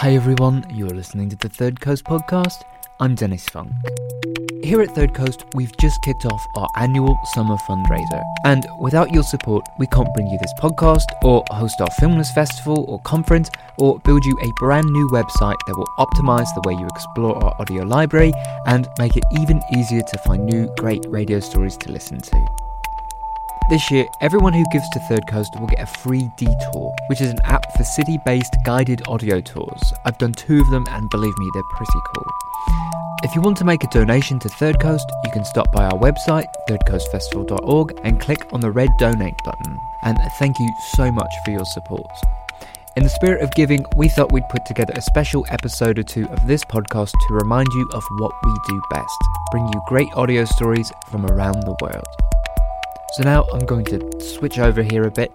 Hi everyone, you're listening to the Third Coast podcast. I'm Dennis Funk. Here at Third Coast, we've just kicked off our annual summer fundraiser. And without your support, we can't bring you this podcast, or host our Filmless Festival or conference, or build you a brand new website that will optimize the way you explore our audio library and make it even easier to find new great radio stories to listen to. This year, everyone who gives to Third Coast will get a free detour, which is an app for city based guided audio tours. I've done two of them, and believe me, they're pretty cool. If you want to make a donation to Third Coast, you can stop by our website, thirdcoastfestival.org, and click on the red donate button. And thank you so much for your support. In the spirit of giving, we thought we'd put together a special episode or two of this podcast to remind you of what we do best bring you great audio stories from around the world. So now I'm going to switch over here a bit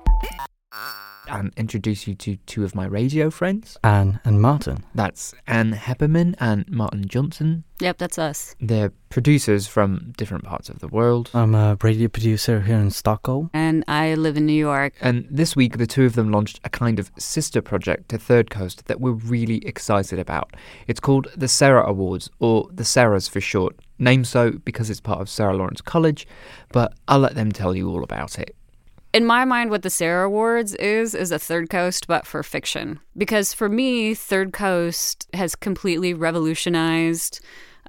and introduce you to two of my radio friends. Anne and Martin. That's Anne Heppermann and Martin Johnson. Yep, that's us. They're producers from different parts of the world. I'm a radio producer here in Stockholm. And I live in New York. And this week, the two of them launched a kind of sister project to Third Coast that we're really excited about. It's called the Sarah Awards, or the Sarahs for short. Named so because it's part of Sarah Lawrence College, but I'll let them tell you all about it. In my mind, what the Sarah Awards is, is a Third Coast, but for fiction. Because for me, Third Coast has completely revolutionized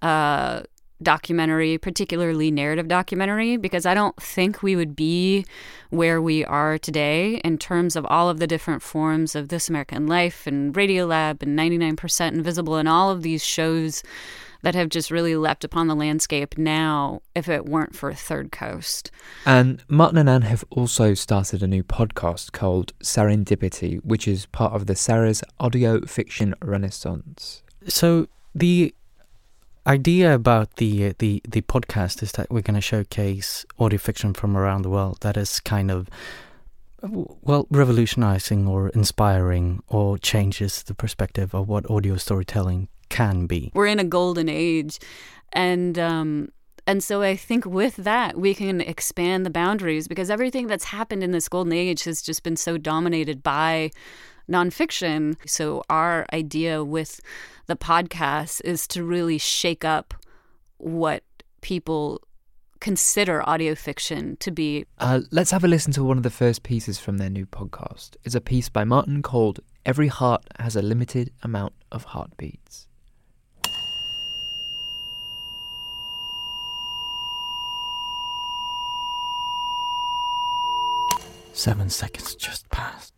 uh, documentary, particularly narrative documentary, because I don't think we would be where we are today in terms of all of the different forms of This American Life and Radiolab and 99% Invisible and all of these shows that have just really leapt upon the landscape now if it weren't for Third Coast. And Martin and Anne have also started a new podcast called Serendipity, which is part of the Sarah's audio fiction renaissance. So the idea about the uh, the the podcast is that we're going to showcase audio fiction from around the world that is kind of well revolutionizing or inspiring or changes the perspective of what audio storytelling can be. We're in a golden age, and um, and so I think with that we can expand the boundaries because everything that's happened in this golden age has just been so dominated by nonfiction. So our idea with the podcast is to really shake up what people consider audio fiction to be. Uh, let's have a listen to one of the first pieces from their new podcast. It's a piece by Martin called Every Heart Has a Limited Amount of Heartbeats. Seven seconds just passed.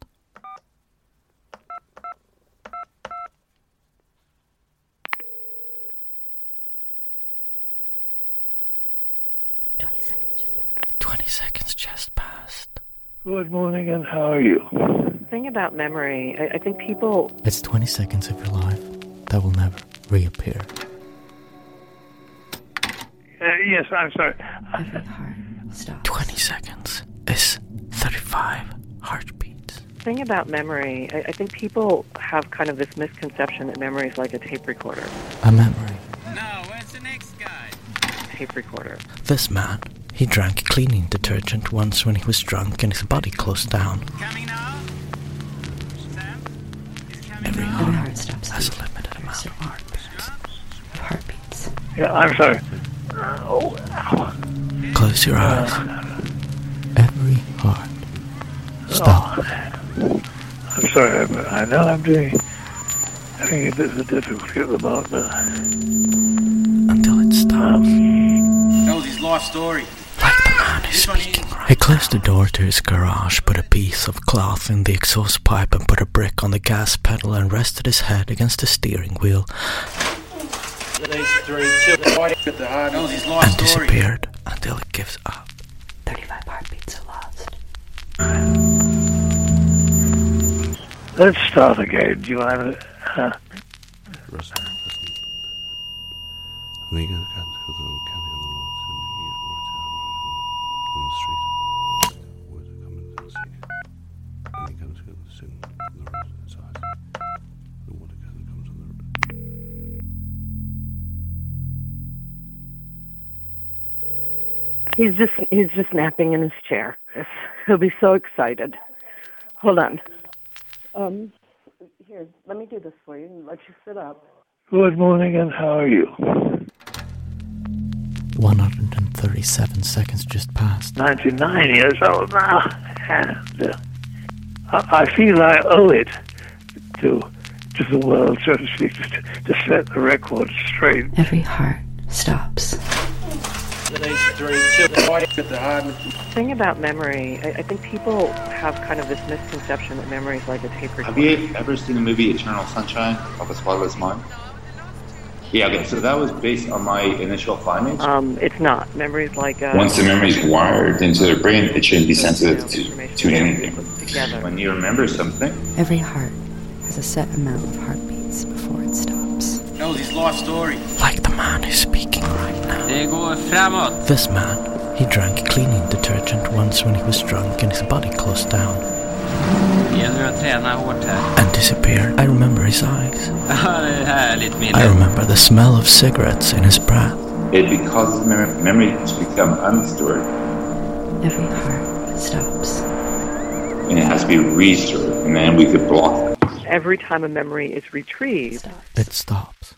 Twenty seconds just passed. Twenty seconds just passed. Good morning, and how are you? thing about memory, I, I think people It's twenty seconds of your life that will never reappear. Uh, yes, I'm sorry. Every heart stops. Twenty seconds is thirty-five heartbeats. thing about memory, I, I think people have kind of this misconception that memory is like a tape recorder. A memory. Now, where's the next guy? Tape recorder. This man, he drank cleaning detergent once when he was drunk and his body closed down. Coming now? Sam? Every now? Every heart heart stops. has a limited amount of heartbeats. of heartbeats. Yeah, I'm sorry. Oh. Close your uh, eyes. Stop. I'm sorry. I'm, I know I'm doing having a bit of a difficulty at the moment. But Until it stops. Um, Tells his life story. Like the man is speaking right He closed the door to his garage, put a piece of cloth in the exhaust pipe, and put a brick on the gas pedal and rested his head against the steering wheel These three children at the heart. Tells his life and disappeared until it gives up. 35 heartbeats are lost. Um, let's start again. Do you want to? Uh, He's just he's just napping in his chair. He'll be so excited. Hold on. Um, here, let me do this for you and let you sit up. good morning, and how are you? 137 seconds just passed. 99 years old now, and uh, I, I feel I owe it to to the world, so to speak, to, to set the record straight. Every heart stops. Thing about memory, I, I think people have kind of this misconception that memory is like a tape recorder. Have you ever seen the movie Eternal Sunshine of a Spotless Mind? Yeah, okay, so that was based on my initial findings. Um, it's not. Memory is like a. Once the memory is wired into the brain, it shouldn't be sensitive to, to anything. Together. When you remember something, Every heart has a set amount of heartbeats before it stops. Tells his life story. Like the man who's speaking right now. Det går framåt. This man, he drank cleaning detergent once when he was drunk and his body closed down Det gäller att träna hårt här. and disappeared. I remember his eyes. Ja, det I remember the smell of cigarettes in his breath. it because mem- memory has become unstored Every heart stops. and it has to be restored, and then we could block it. Every time a memory is retrieved, Stops. It stops.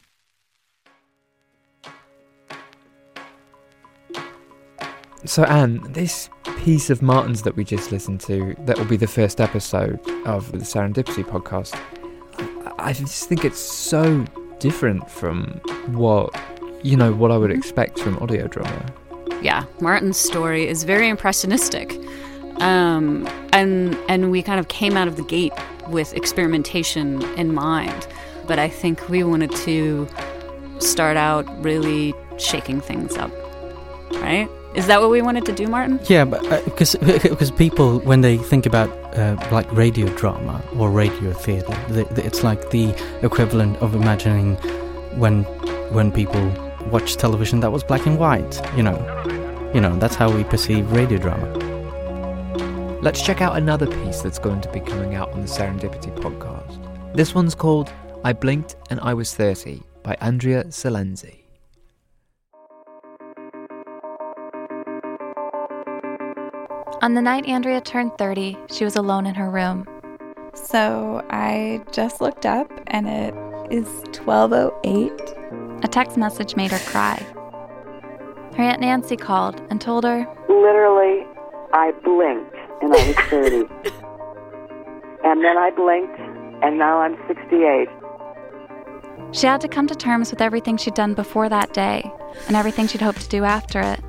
So, Anne, this piece of Martin's that we just listened to, that will be the first episode of the Serendipity podcast, I just think it's so different from what, you know, what I would expect from audio drama. yeah, Martin's story is very impressionistic, um, and and we kind of came out of the gate with experimentation in mind. But I think we wanted to start out really shaking things up, right? Is that what we wanted to do, Martin? Yeah, but because because people when they think about uh, like radio drama or radio theatre, th th it's like the equivalent of imagining when when people watch television that was black and white. You know, you know that's how we perceive radio drama. Let's check out another piece that's going to be coming out on the Serendipity podcast. This one's called I Blinked and I Was 30 by Andrea Silenzi. On the night Andrea turned 30, she was alone in her room. So I just looked up and it is 1208. A text message made her cry. Her Aunt Nancy called and told her, literally, I blinked and I was 30. and then I blinked and now I'm 68. She had to come to terms with everything she'd done before that day and everything she'd hoped to do after it.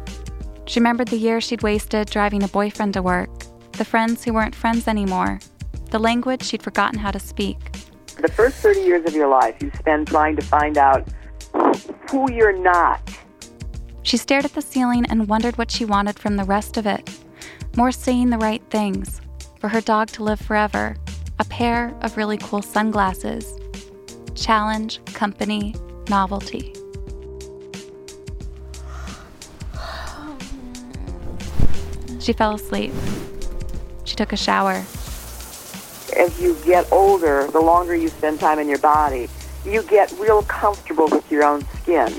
She remembered the years she'd wasted driving a boyfriend to work, the friends who weren't friends anymore, the language she'd forgotten how to speak. The first 30 years of your life you spend trying to find out who you're not. She stared at the ceiling and wondered what she wanted from the rest of it. More saying the right things, for her dog to live forever, a pair of really cool sunglasses, challenge, company, novelty. She fell asleep. She took a shower. As you get older, the longer you spend time in your body, you get real comfortable with your own skin.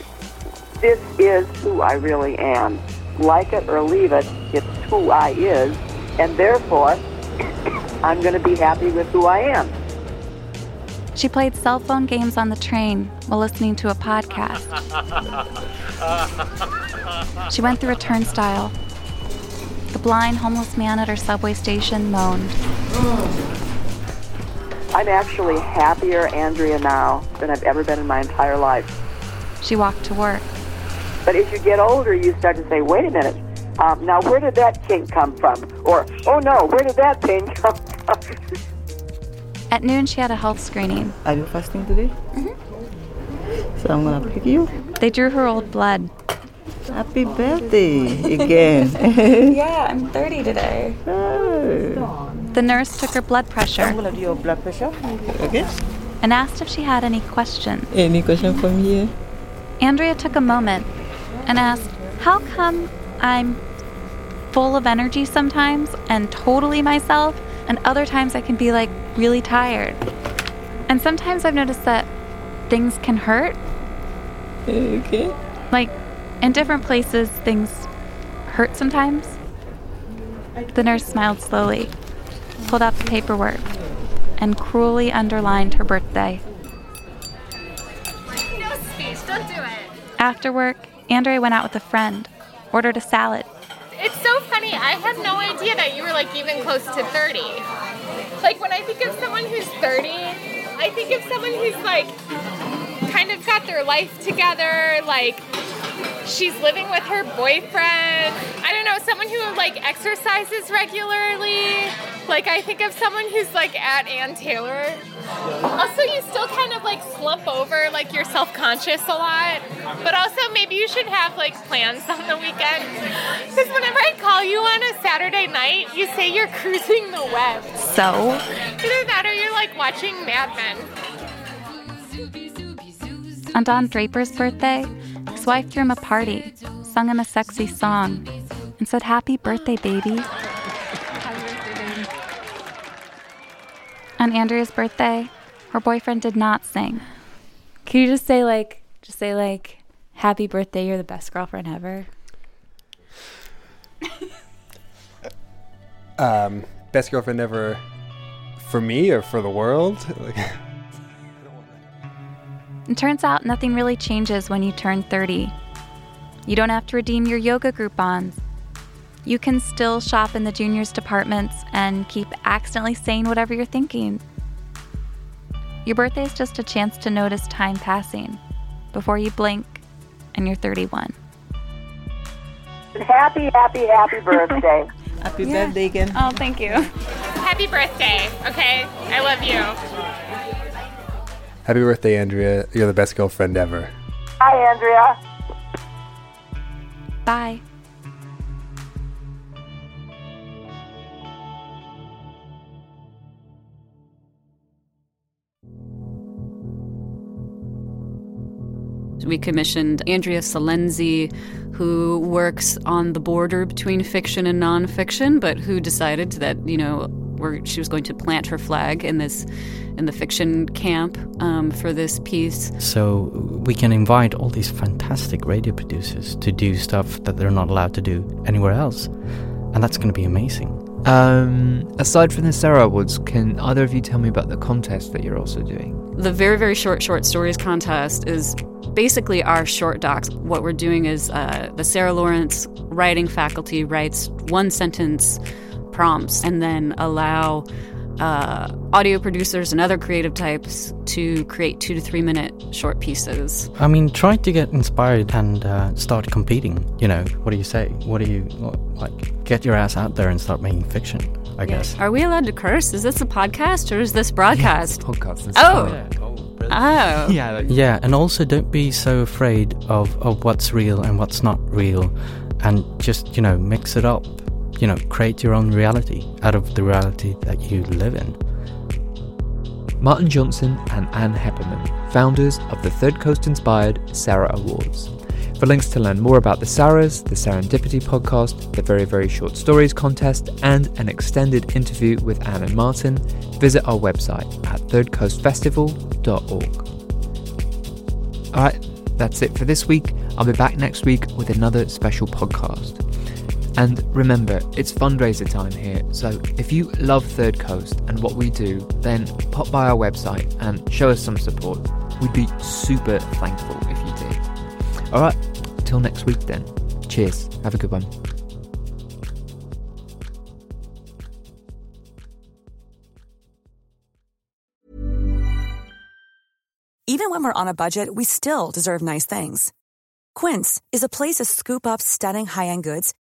This is who I really am. Like it or leave it, it's who I is, and therefore, I'm going to be happy with who I am. She played cell phone games on the train while listening to a podcast. She went through a turnstile. The blind homeless man at her subway station moaned. I'm actually happier Andrea now than I've ever been in my entire life. She walked to work. But as you get older, you start to say, wait a minute, um, now where did that kink come from? Or, oh no, where did that pain come from? At noon, she had a health screening. Are you fasting today? Mm-hmm. So I'm gonna pick you. They drew her old blood. Happy birthday again. yeah, I'm 30 today. Oh. The nurse took her blood pressure. I'm gonna do your blood pressure. Okay. And asked if she had any questions. Any question from here? Andrea took a moment and asked, How come I'm full of energy sometimes and totally myself, and other times I can be like really tired? And sometimes I've noticed that things can hurt. Okay. Like in different places, things hurt sometimes. The nurse smiled slowly, pulled out the paperwork, and cruelly underlined her birthday. No speech, don't do it. After work, Andre went out with a friend, ordered a salad. It's so funny. I had no idea that you were like even close to 30. Like when I think of someone who's 30, I think of someone who's like kind of got their life together, like she's living with her boyfriend. I don't know, someone who like exercises regularly. Like I think of someone who's like at Ann Taylor. Also, you still kind of like slump over, like you're self-conscious a lot. But also, maybe you should have like plans on the weekend. Because whenever I call you on a Saturday night, you say you're cruising the web. So? Either that or you're like watching Mad Men. And On Don Draper's birthday, his wife threw him a party, sung him a sexy song, and said, Happy birthday, baby. On Andrea's birthday, her boyfriend did not sing. Can you just say, like, just say, like, Happy birthday, you're the best girlfriend ever? um, best girlfriend ever for me or for the world? Like, It turns out nothing really changes when you turn 30. You don't have to redeem your yoga Groupons. You can still shop in the juniors departments and keep accidentally saying whatever you're thinking. Your birthday is just a chance to notice time passing before you blink and you're 31. Happy, happy, happy birthday. Happy birthday again. Oh, thank you. Happy birthday, okay? I love you. Happy birthday, Andrea. You're the best girlfriend ever. Hi, Andrea. Bye. We commissioned Andrea Silenzi, who works on the border between fiction and nonfiction, but who decided that, you know, where she was going to plant her flag in this in the fiction camp um, for this piece. So we can invite all these fantastic radio producers to do stuff that they're not allowed to do anywhere else. And that's going to be amazing. Um, aside from the Sarah Awards, can either of you tell me about the contest that you're also doing? The very, very short short stories contest is basically our short docs. What we're doing is uh, the Sarah Lawrence writing faculty writes one sentence prompts and then allow uh, audio producers and other creative types to create two to three minute short pieces. I mean, try to get inspired and uh, start competing. You know, what do you say? What do you like? Get your ass out there and start making fiction. I guess. Are we allowed to curse? Is this a podcast or is this broadcast? podcast. This oh. Oh. Yeah. like- Yeah, and also don't be so afraid of, of what's real and what's not real, and just you know mix it up. You know, create your own reality out of the reality that you live in. Martin Johnson and Anne Heppermann, founders of the Third Coast inspired Sarah Awards. For links to learn more about the Sarahs, the Serendipity podcast, the Very Very Short Stories contest, and an extended interview with Anne and Martin, visit our website at thirdcoastfestival.org. Alright, that's it for this week. I'll be back next week with another special podcast. And remember, it's fundraiser time here, so if you love Third Coast and what we do, then pop by our website and show us some support. We'd be super thankful if you did. All right, till next week then. Cheers. Have a good one. Even when we're on a budget, we still deserve nice things. Quince is a place to scoop up stunning high end goods